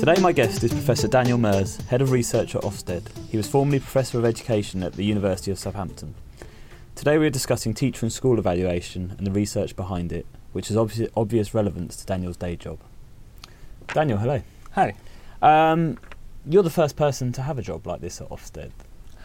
Today, my guest is Professor Daniel Muijs, Head of Research at Ofsted. He was formerly Professor of Education at the University of Southampton. Today, we are discussing teacher and school evaluation and the research behind it, which has obvious, obvious relevance to Daniel's day job. Daniel, hello. Hi. Um, you're the first person to have a job like this at Ofsted,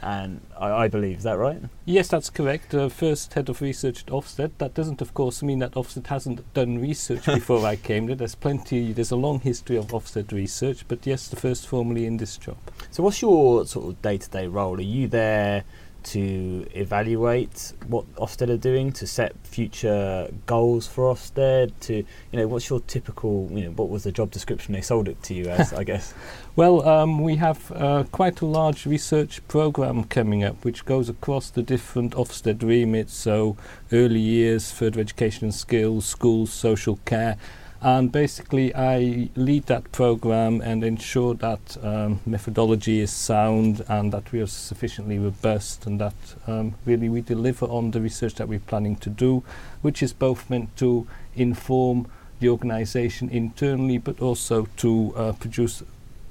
and I, I believe, is that right? Yes, that's correct. Uh, first head of research at Ofsted. That doesn't, of course, mean that Ofsted hasn't done research before I came there. There's plenty, there's a long history of Ofsted research, but yes, the first formally in this job. So, what's your sort of day to day role? Are you there to evaluate what Ofsted are doing, to set future goals for Ofsted, to you know, what's your typical, you know, what was the job description they sold it to you as, I guess? Well, um, we have uh, quite a large research program coming up, which goes across the different Ofsted remits, so early years, further education and skills, schools, social care. And basically, I lead that program and ensure that um, methodology is sound and that we are sufficiently robust and that um, really we deliver on the research that we're planning to do, which is both meant to inform the organisation internally but also to uh, produce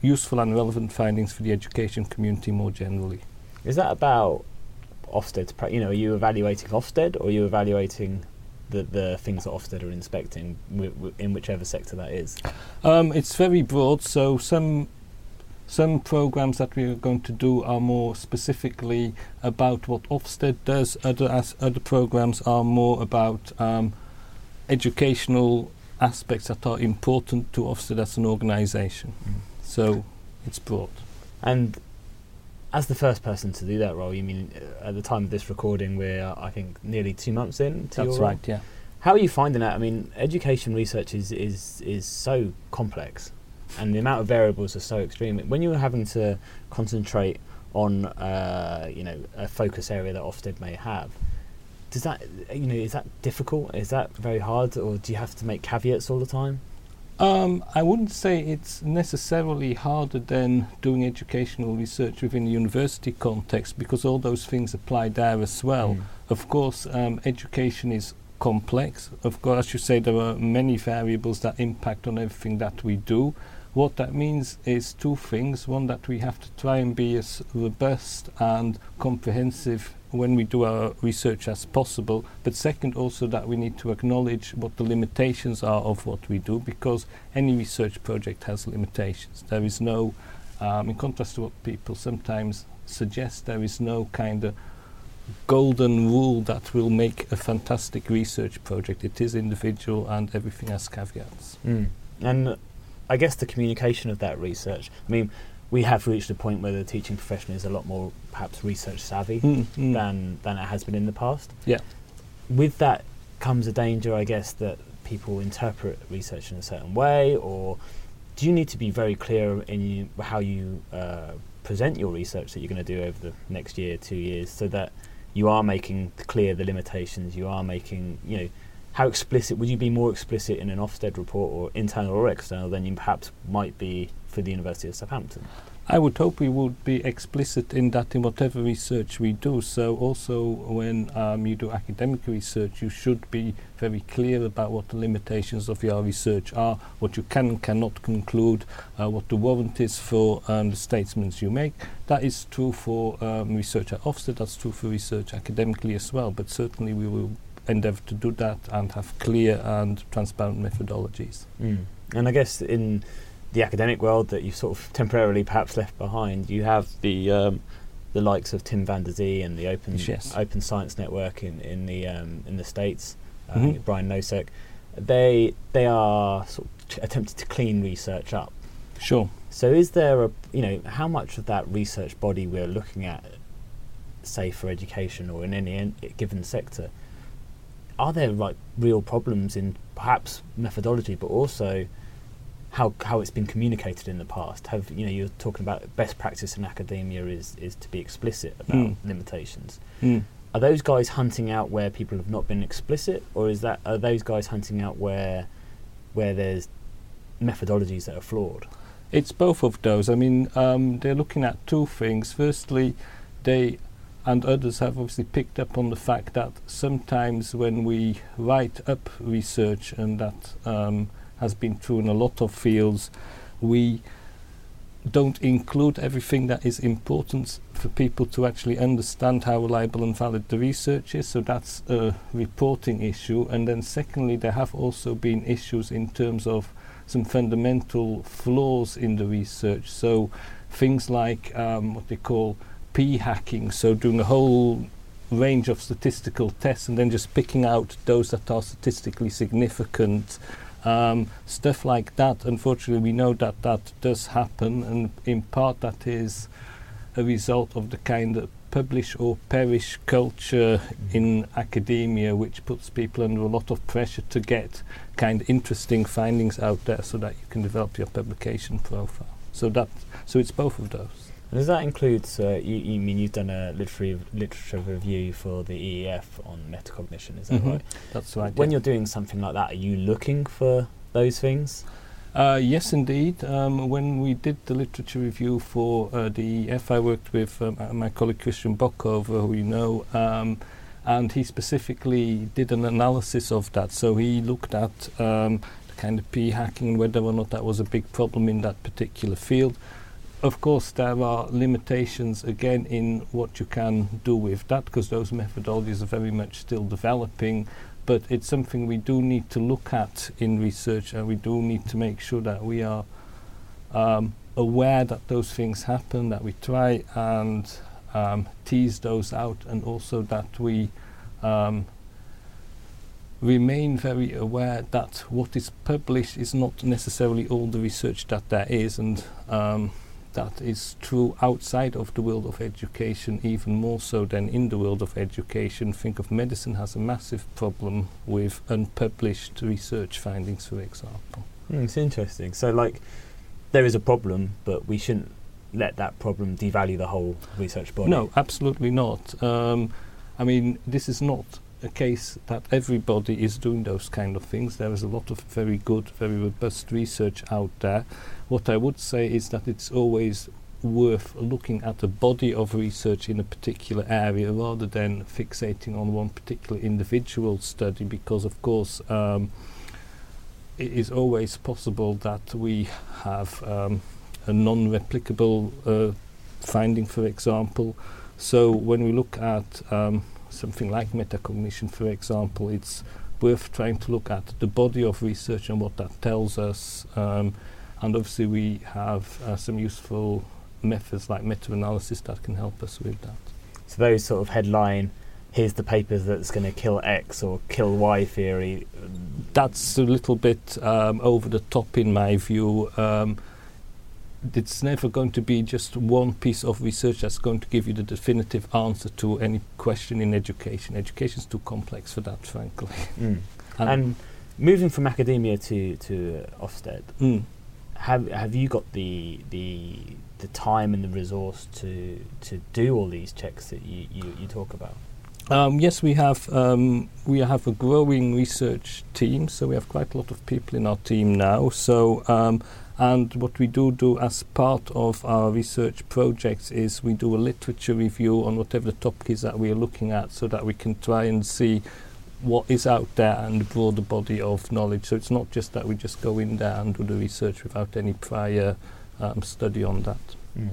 useful and relevant findings for the education community more generally. Is that about Ofsted? You know, are you evaluating Ofsted or are you evaluating the, the things that Ofsted are inspecting w- w- in whichever sector that is? Um, it's very broad. So some some programs that we are going to do are more specifically about what Ofsted does. Other other programs are more about um, educational aspects that are important to Ofsted as an organisation. Mm. So it's broad. And as the first person to do that role, you mean uh, at the time of this recording, we're I think nearly two months in. To That's right. Yeah. How are you finding that? I mean, education research is is is so complex, and the amount of variables are so extreme. When you're having to concentrate on uh, you know a focus area that Ofsted may have, does that you know is that difficult? Is that very hard, or do you have to make caveats all the time? Um, I wouldn't say it's necessarily harder than doing educational research within the university context because all those things apply there as well. Mm. Of course, um, education is complex. Of course, as you say, there are many variables that impact on everything that we do. What that means is two things. One, that we have to try and be as robust and comprehensive when we do our research as possible. But second, also that we need to acknowledge what the limitations are of what we do because any research project has limitations. There is no, um, in contrast to what people sometimes suggest, there is no kind of golden rule that will make a fantastic research project. It is individual and everything has caveats. Mm. And I guess the communication of that research. I mean, we have reached a point where the teaching profession is a lot more perhaps research savvy mm, mm. than than it has been in the past. Yeah. With that comes a danger, I guess, that people interpret research in a certain way, or do you need to be very clear in you, how you uh, present your research that you're going to do over the next year, two years, so that you are making clear the limitations, you are making, you know, how explicit would you be more explicit in an Ofsted report or internal or external than you perhaps might be for the University of Southampton? I would hope we would be explicit in that in whatever research we do. So also when um, you do academic research, you should be very clear about what the limitations of your research are, what you can and cannot conclude, uh, what the warrant is for um, the statements you make. That is true for um, research at Ofsted, that's true for research academically as well, but certainly we will endeavour to do that and have clear and transparent methodologies. Mm. And I guess in the academic world that you've sort of temporarily perhaps left behind, you have the um, the likes of Tim van der Zee and the Open yes. Open Science Network in in the um, in the states, uh, mm-hmm. Brian Nosek. They they are sort of t- attempting to clean research up. Sure. So is there a you know how much of that research body we're looking at, say for education or in any en- given sector, are there like real problems in perhaps methodology, but also how how it's been communicated in the past? Have you know you're talking about best practice in academia is is to be explicit about mm. limitations. Mm. Are those guys hunting out where people have not been explicit, or is that are those guys hunting out where where there's methodologies that are flawed? It's both of those. I mean, um, they're looking at two things. Firstly, they and others have obviously picked up on the fact that sometimes when we write up research, and that um, has been true in a lot of fields, we don't include everything that is important for people to actually understand how reliable and valid the research is. So that's a reporting issue. And then secondly, there have also been issues in terms of some fundamental flaws in the research. So things like um, what they call p hacking, so doing a whole range of statistical tests and then just picking out those that are statistically significant. Um, stuff like that, unfortunately, we know that that does happen, and in part that is a result of the kind of publish or perish culture in academia, which puts people under a lot of pressure to get kind of interesting findings out there so that you can develop your publication profile. So that so it's both of those. Does that include? Uh, you, you mean you've done a literary literature review for the EEF on metacognition? Is that Mhm. right? That's right. When yeah. you're doing something like that, are you looking for those things? Uh, yes, indeed. Um, when we did the literature review for uh, the EF, I worked with um, uh, my colleague Christian Bokhove, who you know, um, and he specifically did an analysis of that. So he looked at um, the kind of p hacking and whether or not that was a big problem in that particular field. Of course, there are limitations again in what you can do with that because those methodologies are very much still developing. But it's something we do need to look at in research and we do need to make sure that we are um, aware that those things happen, that we try and um, tease those out, and also that we um, remain very aware that what is published is not necessarily all the research that there is, and um, that is true outside of the world of education, even more so than in the world of education. Think of medicine has a massive problem with unpublished research findings, for example. Mm, it's interesting. So, like, there is a problem, but we shouldn't let that problem devalue the whole research body. No, absolutely not. Um, I mean, this is not a case that everybody is doing those kind of things. There is a lot of very good, very robust research out there. What I would say is that it's always worth looking at a body of research in a particular area rather than fixating on one particular individual study because, of course, um, it is always possible that we have um, a non-replicable uh, finding, for example. So when we look at um, something like metacognition, for example, it's worth trying to look at the body of research and what that tells us. Um, and obviously, we have uh, some useful methods like meta-analysis that can help us with that. So those sort of headline, here's the paper that's going to kill X or kill Y theory. That's a little bit um, over the top in my view. Um, it's never going to be just one piece of research that's going to give you the definitive answer to any question in education. Education is too complex for that, frankly. Mm. And moving from academia to to uh, Ofsted, mm. have have you got the the the time and the resource to to do all these checks that you, you, you talk about? Um, yes, we have um, we have a growing research team, so we have quite a lot of people in our team now. So, um, and what we do do as part of our research projects is we do a literature review on whatever the topic is that we are looking at, so that we can try and see what is out there and the broader body of knowledge. So it's not just that we just go in there and do the research without any prior um, study on that. Mm.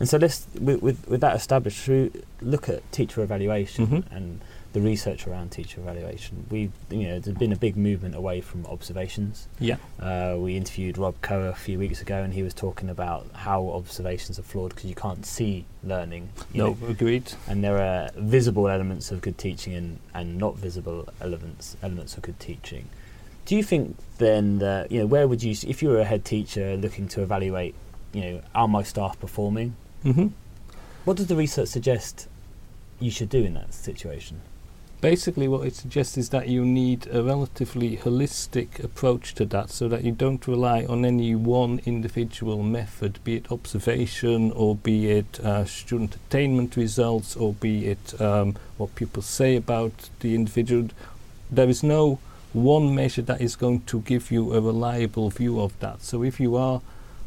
And so let's with, with with that established, should we look at teacher evaluation Mhm. and the research around teacher evaluation. We you know there's been a big movement away from observations. Yeah. Uh, we interviewed Rob Coe a few weeks ago, and he was talking about how observations are flawed because you can't see learning. No, know, agreed. and there are visible elements of good teaching and, and not visible elements elements of good teaching. Do you think then that you know where would you if you were a head teacher looking to evaluate you know are my staff performing? Mm-hmm. What does the research suggest you should do in that situation? Basically, what it suggests is that you need a relatively holistic approach to that so that you don't rely on any one individual method, be it observation or be it uh, student attainment results or be it um, what people say about the individual. There is no one measure that is going to give you a reliable view of that. So if you are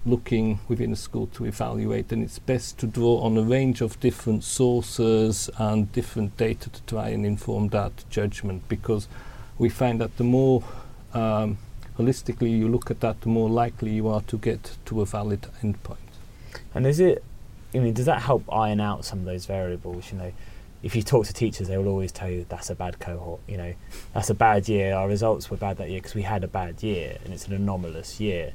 looking within a school to evaluate, then it's best to draw on a range of different sources and different data to try and inform that judgment because we find that the more um, holistically you look at that, the more likely you are to get to a valid endpoint. And is it? I mean, does that help iron out some of those variables? You know, if you talk to teachers, they will always tell you that's a bad cohort. You know, that's a bad year. Our results were bad that year because we had a bad year, and it's an anomalous year.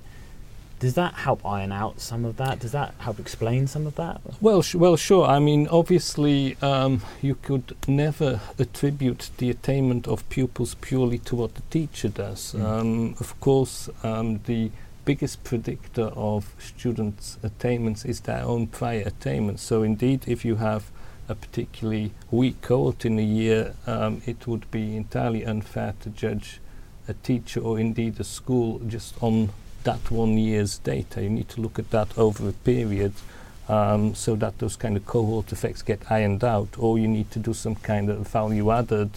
Does that help iron out some of that? Does that help explain some of that? Well, sh- well, sure. I mean, obviously, um, you could never attribute the attainment of pupils purely to what the teacher does. Mm. Um, of course, um, the biggest predictor of students' attainments is their own prior attainments. So, indeed, if you have a particularly weak cohort in a year, um, it would be entirely unfair to judge a teacher or indeed a school just on that one year's data. You need to look at that over a period um, so that those kind of cohort effects get ironed out, or you need to do some kind of value added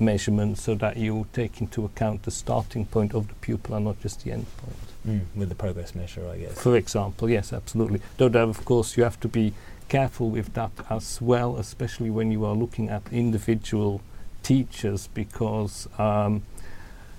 measurement so that you take into account the starting point of the pupil and not just the end point. Mm, with the progress measure, I guess. For example, yes, absolutely. Though, there, of course, you have to be careful with that as well, especially when you are looking at individual teachers, because um,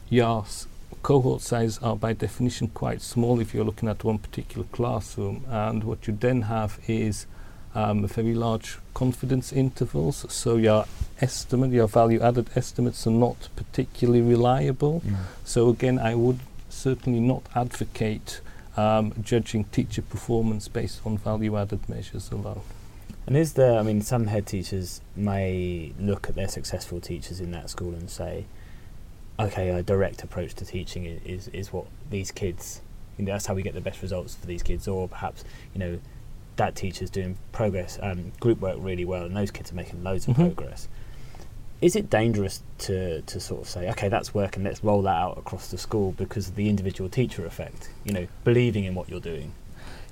your s- cohort size are by definition quite small if you're looking at one particular classroom, and what you then have is um, very large confidence intervals. So your estimate, your value-added estimates, are not particularly reliable. Mm. So again, I would certainly not advocate um, judging teacher performance based on value-added measures alone. And is there, I mean, some head teachers may look at their successful teachers in that school and say, okay, a direct approach to teaching is, is, what these kids, you know, that's how we get the best results for these kids. Or perhaps, you know, that teacher's doing progress, um, group work really well, and those kids are making loads of Mhm. progress. Is it dangerous to, to sort of say, okay, that's working, let's roll that out across the school because of the individual teacher effect, you know, believing in what you're doing?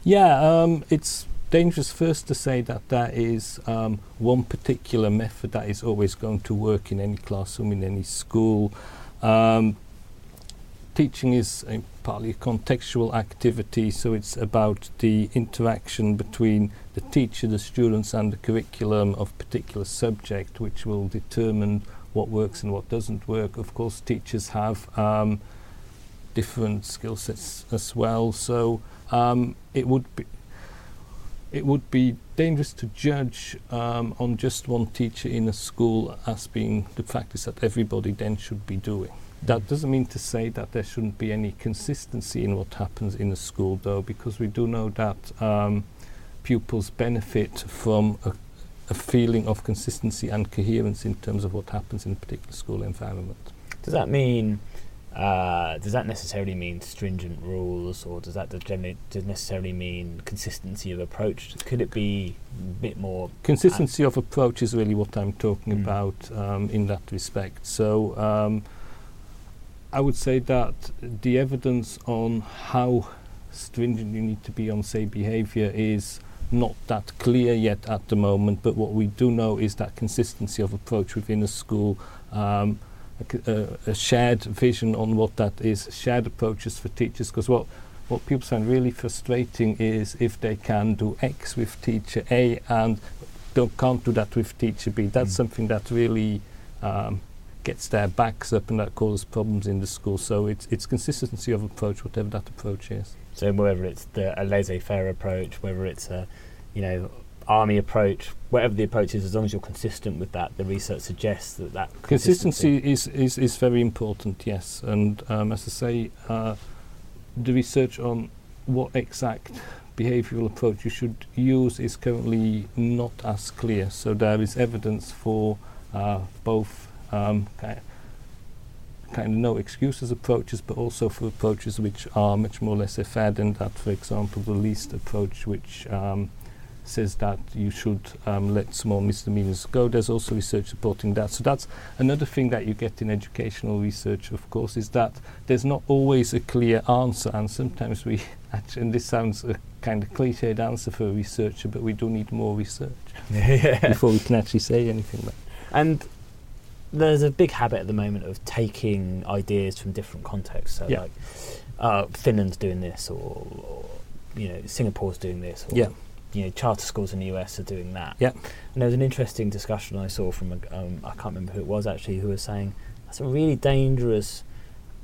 Yeah, um, it's dangerous first to say that there is um, one particular method that is always going to work in any classroom, in any school. Um, teaching is a partly contextual activity, so it's about the interaction between the teacher, the students, and the curriculum of particular subject, which will determine what works and what doesn't work. Of course, teachers have um, different skill sets as well, so um, it would be it would be dangerous to judge um, on just one teacher in a school as being the practice that everybody then should be doing. That doesn't mean to say that there shouldn't be any consistency in what happens in a school, though, because we do know that um, pupils benefit from a, a feeling of consistency and coherence in terms of what happens in a particular school environment. Does that mean? Uh, does that necessarily mean stringent rules, or does that generally does necessarily mean consistency of approach? Could it be a bit more? Consistency of approach is really what I'm talking Mm. about um, in that respect. So um, I would say that the evidence on how stringent you need to be on, say, behaviour is not that clear yet at the moment. But what we do know is that consistency of approach within a school. Um, a, a shared vision on what that is, shared approaches for teachers. Because what what people find really frustrating is if they can do X with teacher A and don't can't do that with teacher B. That's Mm. something that really um, gets their backs up and that causes problems in the school. So it's it's consistency of approach, whatever that approach is. So whether it's the, a laissez-faire approach, whether it's a, you know, army approach, whatever the approach is, as long as you're consistent with that, the research suggests that that Consistency is, is, is very important, yes. And um, as I say, uh, the research on what exact behavioural approach you should use is currently not as clear. So there is evidence for uh, both um, kind of no excuses approaches, but also for approaches which are much more laissez-faire than that. For example, the LEAST approach, which um, says that you should um, let small misdemeanors go. There's also research supporting that. So that's another thing that you get in educational research, of course, is that there's not always a clear answer, and sometimes we actually, and this sounds a kind of cliched answer for a researcher, but we do need more research yeah. before we can actually say anything. About And there's a big habit at the moment of taking ideas from different contexts. So Yeah. like, uh, Finland's doing this, or, or you know, Singapore's doing this, or Yeah. You know, charter schools in the US are doing that. Yeah. And there was an interesting discussion I saw from a, um, I can't remember who it was actually, who was saying that's a really dangerous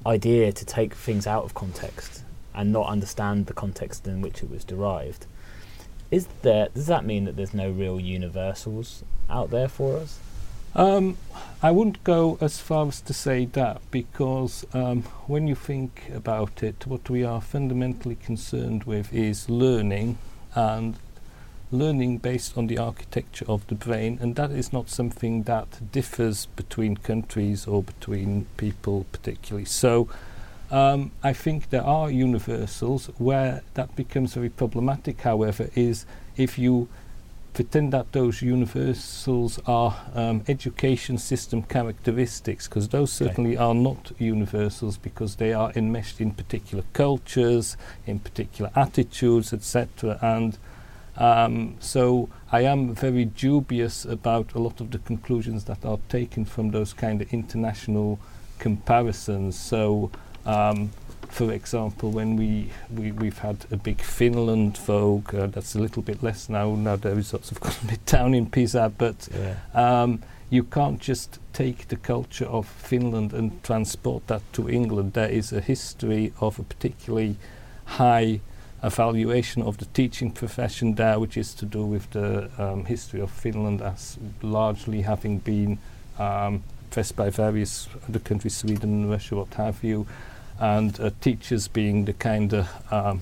idea to take things out of context and not understand the context in which it was derived. is there? Does that mean that there's no real universals out there for us? Um, I wouldn't go as far as to say that because um, when you think about it, what we are fundamentally concerned with is learning and learning based on the architecture of the brain, and that is not something that differs between countries or between people particularly. So. Um, I think there are universals where that becomes very problematic, however, is if you pretend that those universals are um, education system characteristics, because those Okay. certainly are not universals because they are enmeshed in particular cultures, in particular attitudes, etc. And um, so I am very dubious about a lot of the conclusions that are taken from those kind of international comparisons. So, um, for example, when we, we we've had a big Finland vogue, uh, that's a little bit less now. Now the results have gone a bit down in PISA, but Yeah. um, you can't just take the culture of Finland and transport that to England. There is a history of a particularly high evaluation of the teaching profession there, which is to do with the um, history of Finland as largely having been um, pressed by various other countries, Sweden, Russia, what have you, and uh, teachers being the kind of um,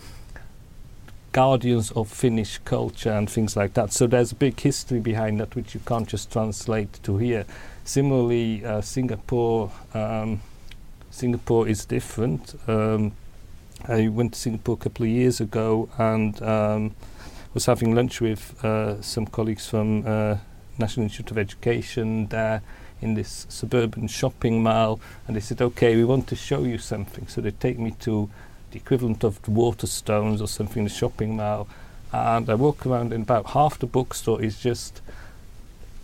guardians of Finnish culture and things like that. So there's a big history behind that, which you can't just translate to here. Similarly, uh, Singapore, um, Singapore is different. Um, I went to Singapore a couple of years ago and um, was having lunch with uh, some colleagues from uh, National Institute of Education there in this suburban shopping mall, and they said, "Okay, we want to show you something." So they take me to the equivalent of the Waterstones or something in the shopping mall, and I walk around, and about half the bookstore is just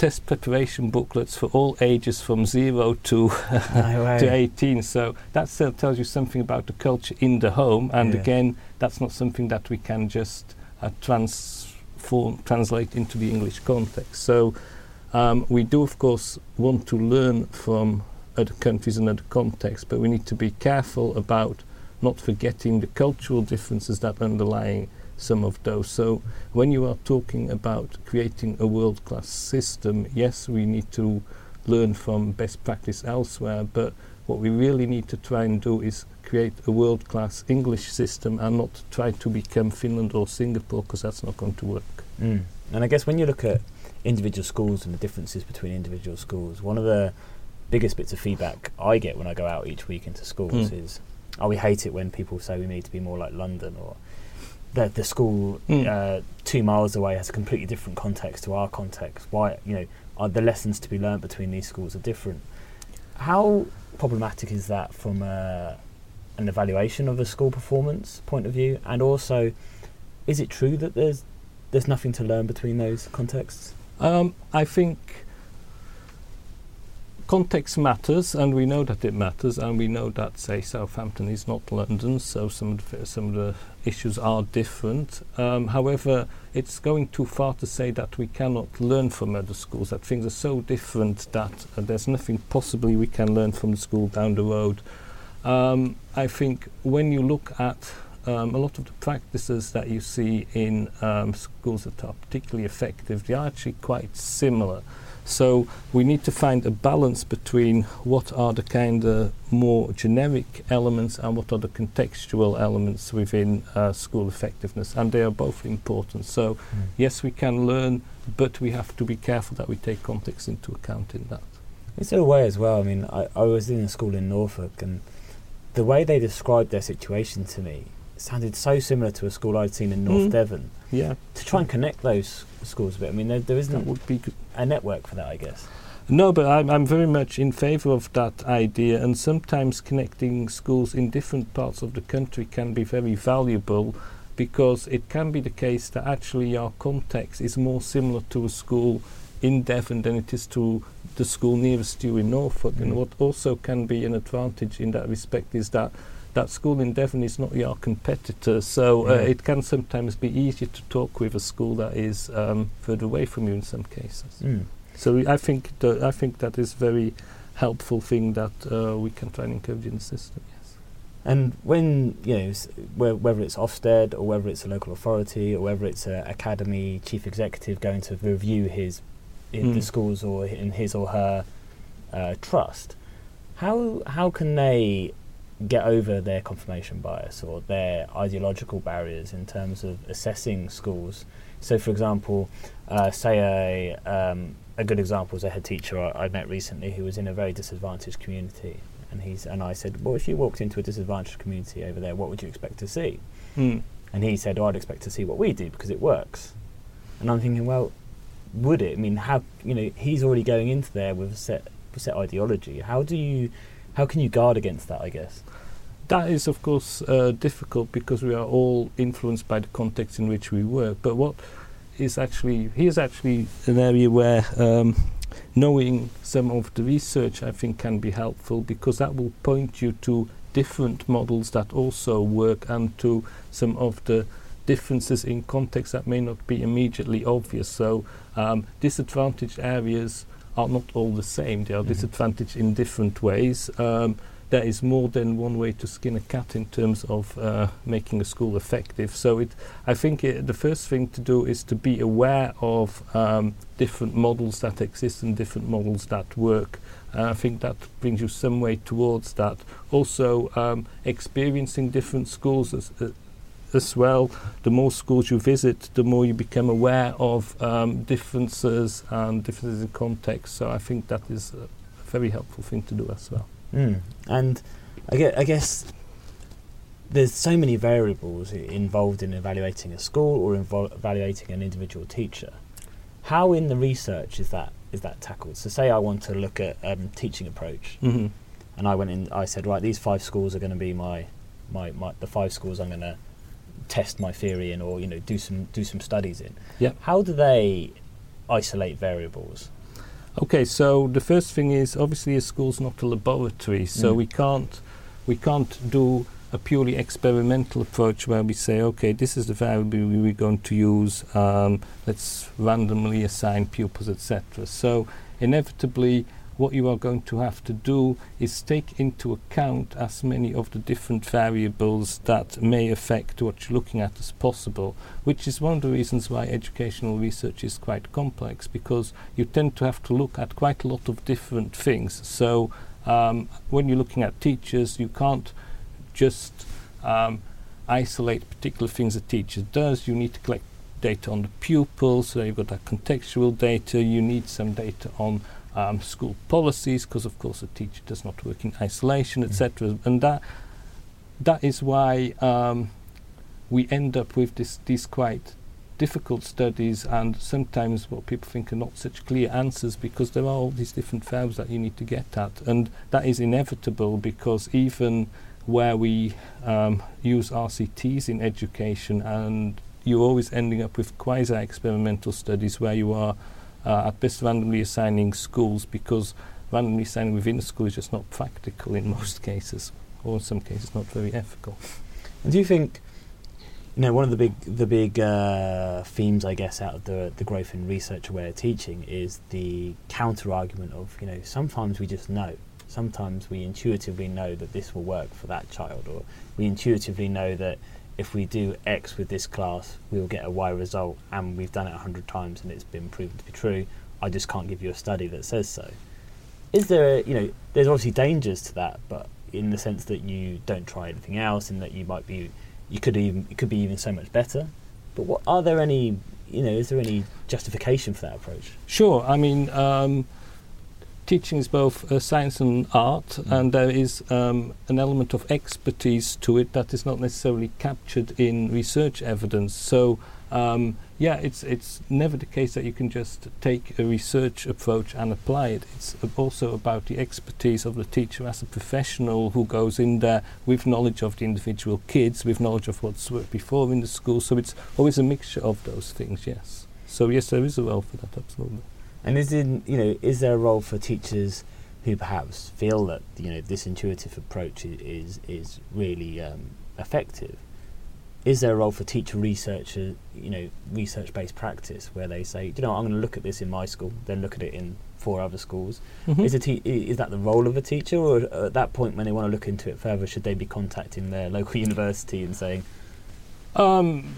test preparation booklets for all ages from zero to No to 18. So that still tells you something about the culture in the home. And Yeah. again, that's not something that we can just uh, transform, translate into the English context. So um, we do, of course, want to learn from other countries and other contexts, but we need to be careful about not forgetting the cultural differences that underlying some of those. So when you are talking about creating a world-class system, yes, we need to learn from best practice elsewhere, but what we really need to try and do is create a world-class English system and not try to become Finland or Singapore because that's not going to work. Mm. And I guess when you look at individual schools and the differences between individual schools, one of the biggest bits of feedback I get when I go out each week into schools Mm. is, oh, we hate it when people say we need to be more like London or the, the school Mm. uh, two miles away has a completely different context to our context. Why, you know, are the lessons to be learned between these schools are different. How problematic is that from uh, an evaluation of a school performance point of view? And also, is it true that there's there's nothing to learn between those contexts? Um, I think context matters, and we know that it matters, and we know that, say, Southampton is not London, so some of the, some of the issues are different. Um, however, it's going too far to say that we cannot learn from other schools, that things are so different that uh, there's nothing possibly we can learn from the school down the road. Um, I think when you look at um, a lot of the practices that you see in um, schools that are particularly effective, they are actually quite similar. So we need to find a balance between what are the kind of more generic elements and what are the contextual elements within uh, school effectiveness, and they are both important. So yes, we can learn, but we have to be careful that we take context into account in that. Is there a way as well? I mean, I, I was in a school in Norfolk, and the way they described their situation to me sounded so similar to a school I'd seen in North Mm. Devon. Yeah, To try and connect those schools a bit, I mean, there, there isn't would be good. a network for that, I guess. No, but I'm, I'm very much in favour of that idea, and sometimes connecting schools in different parts of the country can be very valuable because it can be the case that actually your context is more similar to a school in Devon than it is to the school nearest you in Norfolk. And Mm. what also can be an advantage in that respect is that that school in Devon is not your competitor, so uh, Yeah. it can sometimes be easier to talk with a school that is um, further away from you in some cases. Mm. So I think the, I think that is very helpful thing that uh, we can try and encourage in the system. Yes. And when you know s- whe- whether it's Ofsted or whether it's a local authority or whether it's an academy chief executive going to review his in the Mm. schools or in his or her uh, trust, how how can they get over their confirmation bias or their ideological barriers in terms of assessing schools? So, for example, uh, say a um, a good example is a head teacher I, I met recently who was in a very disadvantaged community, and he's and I said, well, if you walked into a disadvantaged community over there, what would you expect to see? Mm. And he said, oh, I'd expect to see what we do because it works. And I'm thinking, well, would it? I mean, how you know he's already going into there with a set set ideology. How do you how can you guard against that? I guess. That is, of course, uh, difficult because we are all influenced by the context in which we work. But what is actually here's actually an area where um, knowing some of the research, I think, can be helpful because that will point you to different models that also work and to some of the differences in context that may not be immediately obvious. So um, disadvantaged areas are not all the same. They are Mhm. disadvantaged in different ways. Um, there is more than one way to skin a cat in terms of uh, making a school effective. So it, I think it, the first thing to do is to be aware of um, different models that exist and different models that work. And I think that brings you some way towards that. Also, um, experiencing different schools as, uh, as well. The more schools you visit, the more you become aware of um, differences and differences in context. So I think that is a very helpful thing to do as well. Mm. And I guess, I guess there's so many variables involved in evaluating a school or invol- evaluating an individual teacher. How in the research is that is that tackled? So say I want to look at um, teaching approach, Mm-hmm. and I went in. I said, right, these five schools are going to be my, my, my the five schools I'm going to test my theory in, or you know, do some do some studies in. Yep. How do they isolate variables? Okay, so the first thing is obviously a school's not a laboratory, so Mm. we can't we can't do a purely experimental approach where we say, okay, this is the variable we're going to use. Um, let's randomly assign pupils, etc. So inevitably, what you are going to have to do is take into account as many of the different variables that may affect what you're looking at as possible, which is one of the reasons why educational research is quite complex because you tend to have to look at quite a lot of different things. So um, when you're looking at teachers, you can't just um, isolate particular things a teacher does. You need to collect data on the pupils, so you've got that contextual data. You need some data on um, school policies, because of course a teacher does not work in isolation, Mm. etc. And that that is why um, we end up with this, these quite difficult studies and sometimes what people think are not such clear answers because there are all these different variables that you need to get at and that is inevitable because even where we um, use RCTs in education and you're always ending up with quasi-experimental studies where you are uh, at best randomly assigning schools because randomly assigning within a school is just not practical in most cases or in some cases not very ethical. And do you think, you know, one of the big the big uh, themes, I guess, out of the the growth in research-aware teaching is the counter argument of, you know, sometimes we just know, sometimes we intuitively know that this will work for that child, or we intuitively know that if we do X with this class, we'll get a Y result, and we've done it a hundred times and it's been proven to be true. I just can't give you a study that says so. Is there, you know, there's obviously dangers to that, but in the sense that you don't try anything else, and that you might be you could even it could be even so much better. But what are there any you know is there any justification for that approach? Sure. I mean, um, teaching is both uh, science and art, Mm. and there is um, an element of expertise to it that is not necessarily captured in research evidence. So, um, yeah, it's it's never the case that you can just take a research approach and apply it. It's also about the expertise of the teacher as a professional who goes in there with knowledge of the individual kids, with knowledge of what's worked before in the school. So it's always a mixture of those things. Yes. So yes, there is a role for that. Absolutely. And is in you know is there a role for teachers who perhaps feel that you know this intuitive approach is is really um, effective? is there a role for teacher researcher, you know, research-based practice where they say, you know, I'm going to look at this in my school, then look at it in four other schools. Mhm. Is, te- is that the role of a teacher, or at that point, when they want to look into it further, should they be contacting their local university and saying, Um,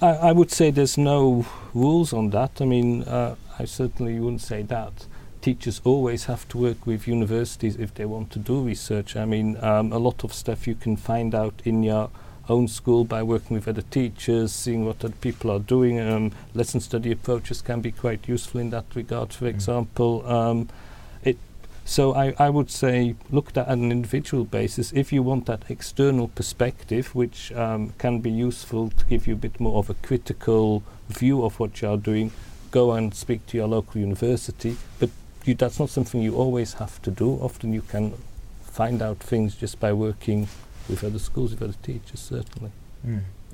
I, I would say there's no rules on that. I mean, uh, I certainly wouldn't say that. Teachers always have to work with universities if they want to do research. I mean, um, a lot of stuff you can find out in your own school by working with other teachers, seeing what other people are doing. Um, lesson study approaches can be quite useful in that regard, for Mm. example. Um, so I, I would say look at that on an individual basis. If you want that external perspective, which um, can be useful to give you a bit more of a critical view of what you are doing, go and speak to your local university. But you, that's not something you always have to do. Often you can find out things just by working with other schools, with other teachers, certainly.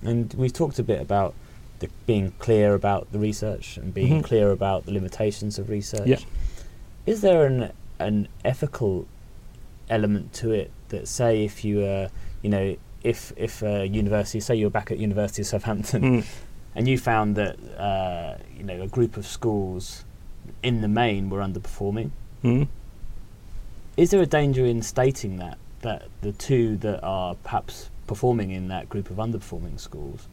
And we've talked a bit about the being clear about the research and being Mhm. clear about the limitations of research. Yeah. Is there an an ethical element to it that say if you uh, you know if if a university say you're back at University of Southampton Mm. and you found that uh, you know a group of schools in the main were underperforming Mm. is there a danger in stating that that the two that are perhaps performing in that group of underperforming schools